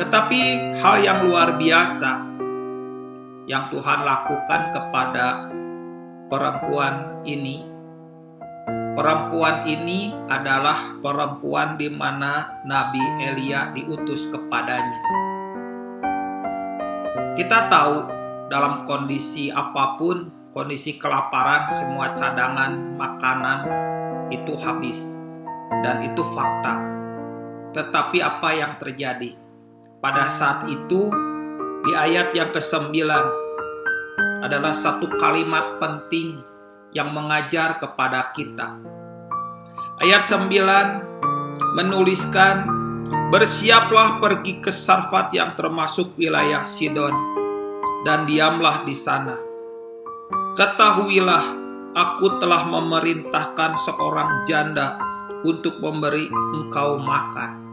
Tetapi hal yang luar biasa yang Tuhan lakukan kepada perempuan ini, perempuan ini adalah perempuan di mana Nabi Elia diutus kepadanya. Kita tahu dalam kondisi apa pun, kondisi kelaparan, semua cadangan makanan itu habis. Dan itu fakta. Tetapi apa yang terjadi? Pada saat itu, di ayat yang ke-9 adalah satu kalimat penting yang mengajar kepada kita. Ayat 9 menuliskan, Bersiaplah pergi ke Sarfat yang termasuk wilayah Sidon, dan diamlah di sana. Ketahuilah, aku telah memerintahkan seorang janda untuk memberi engkau makan.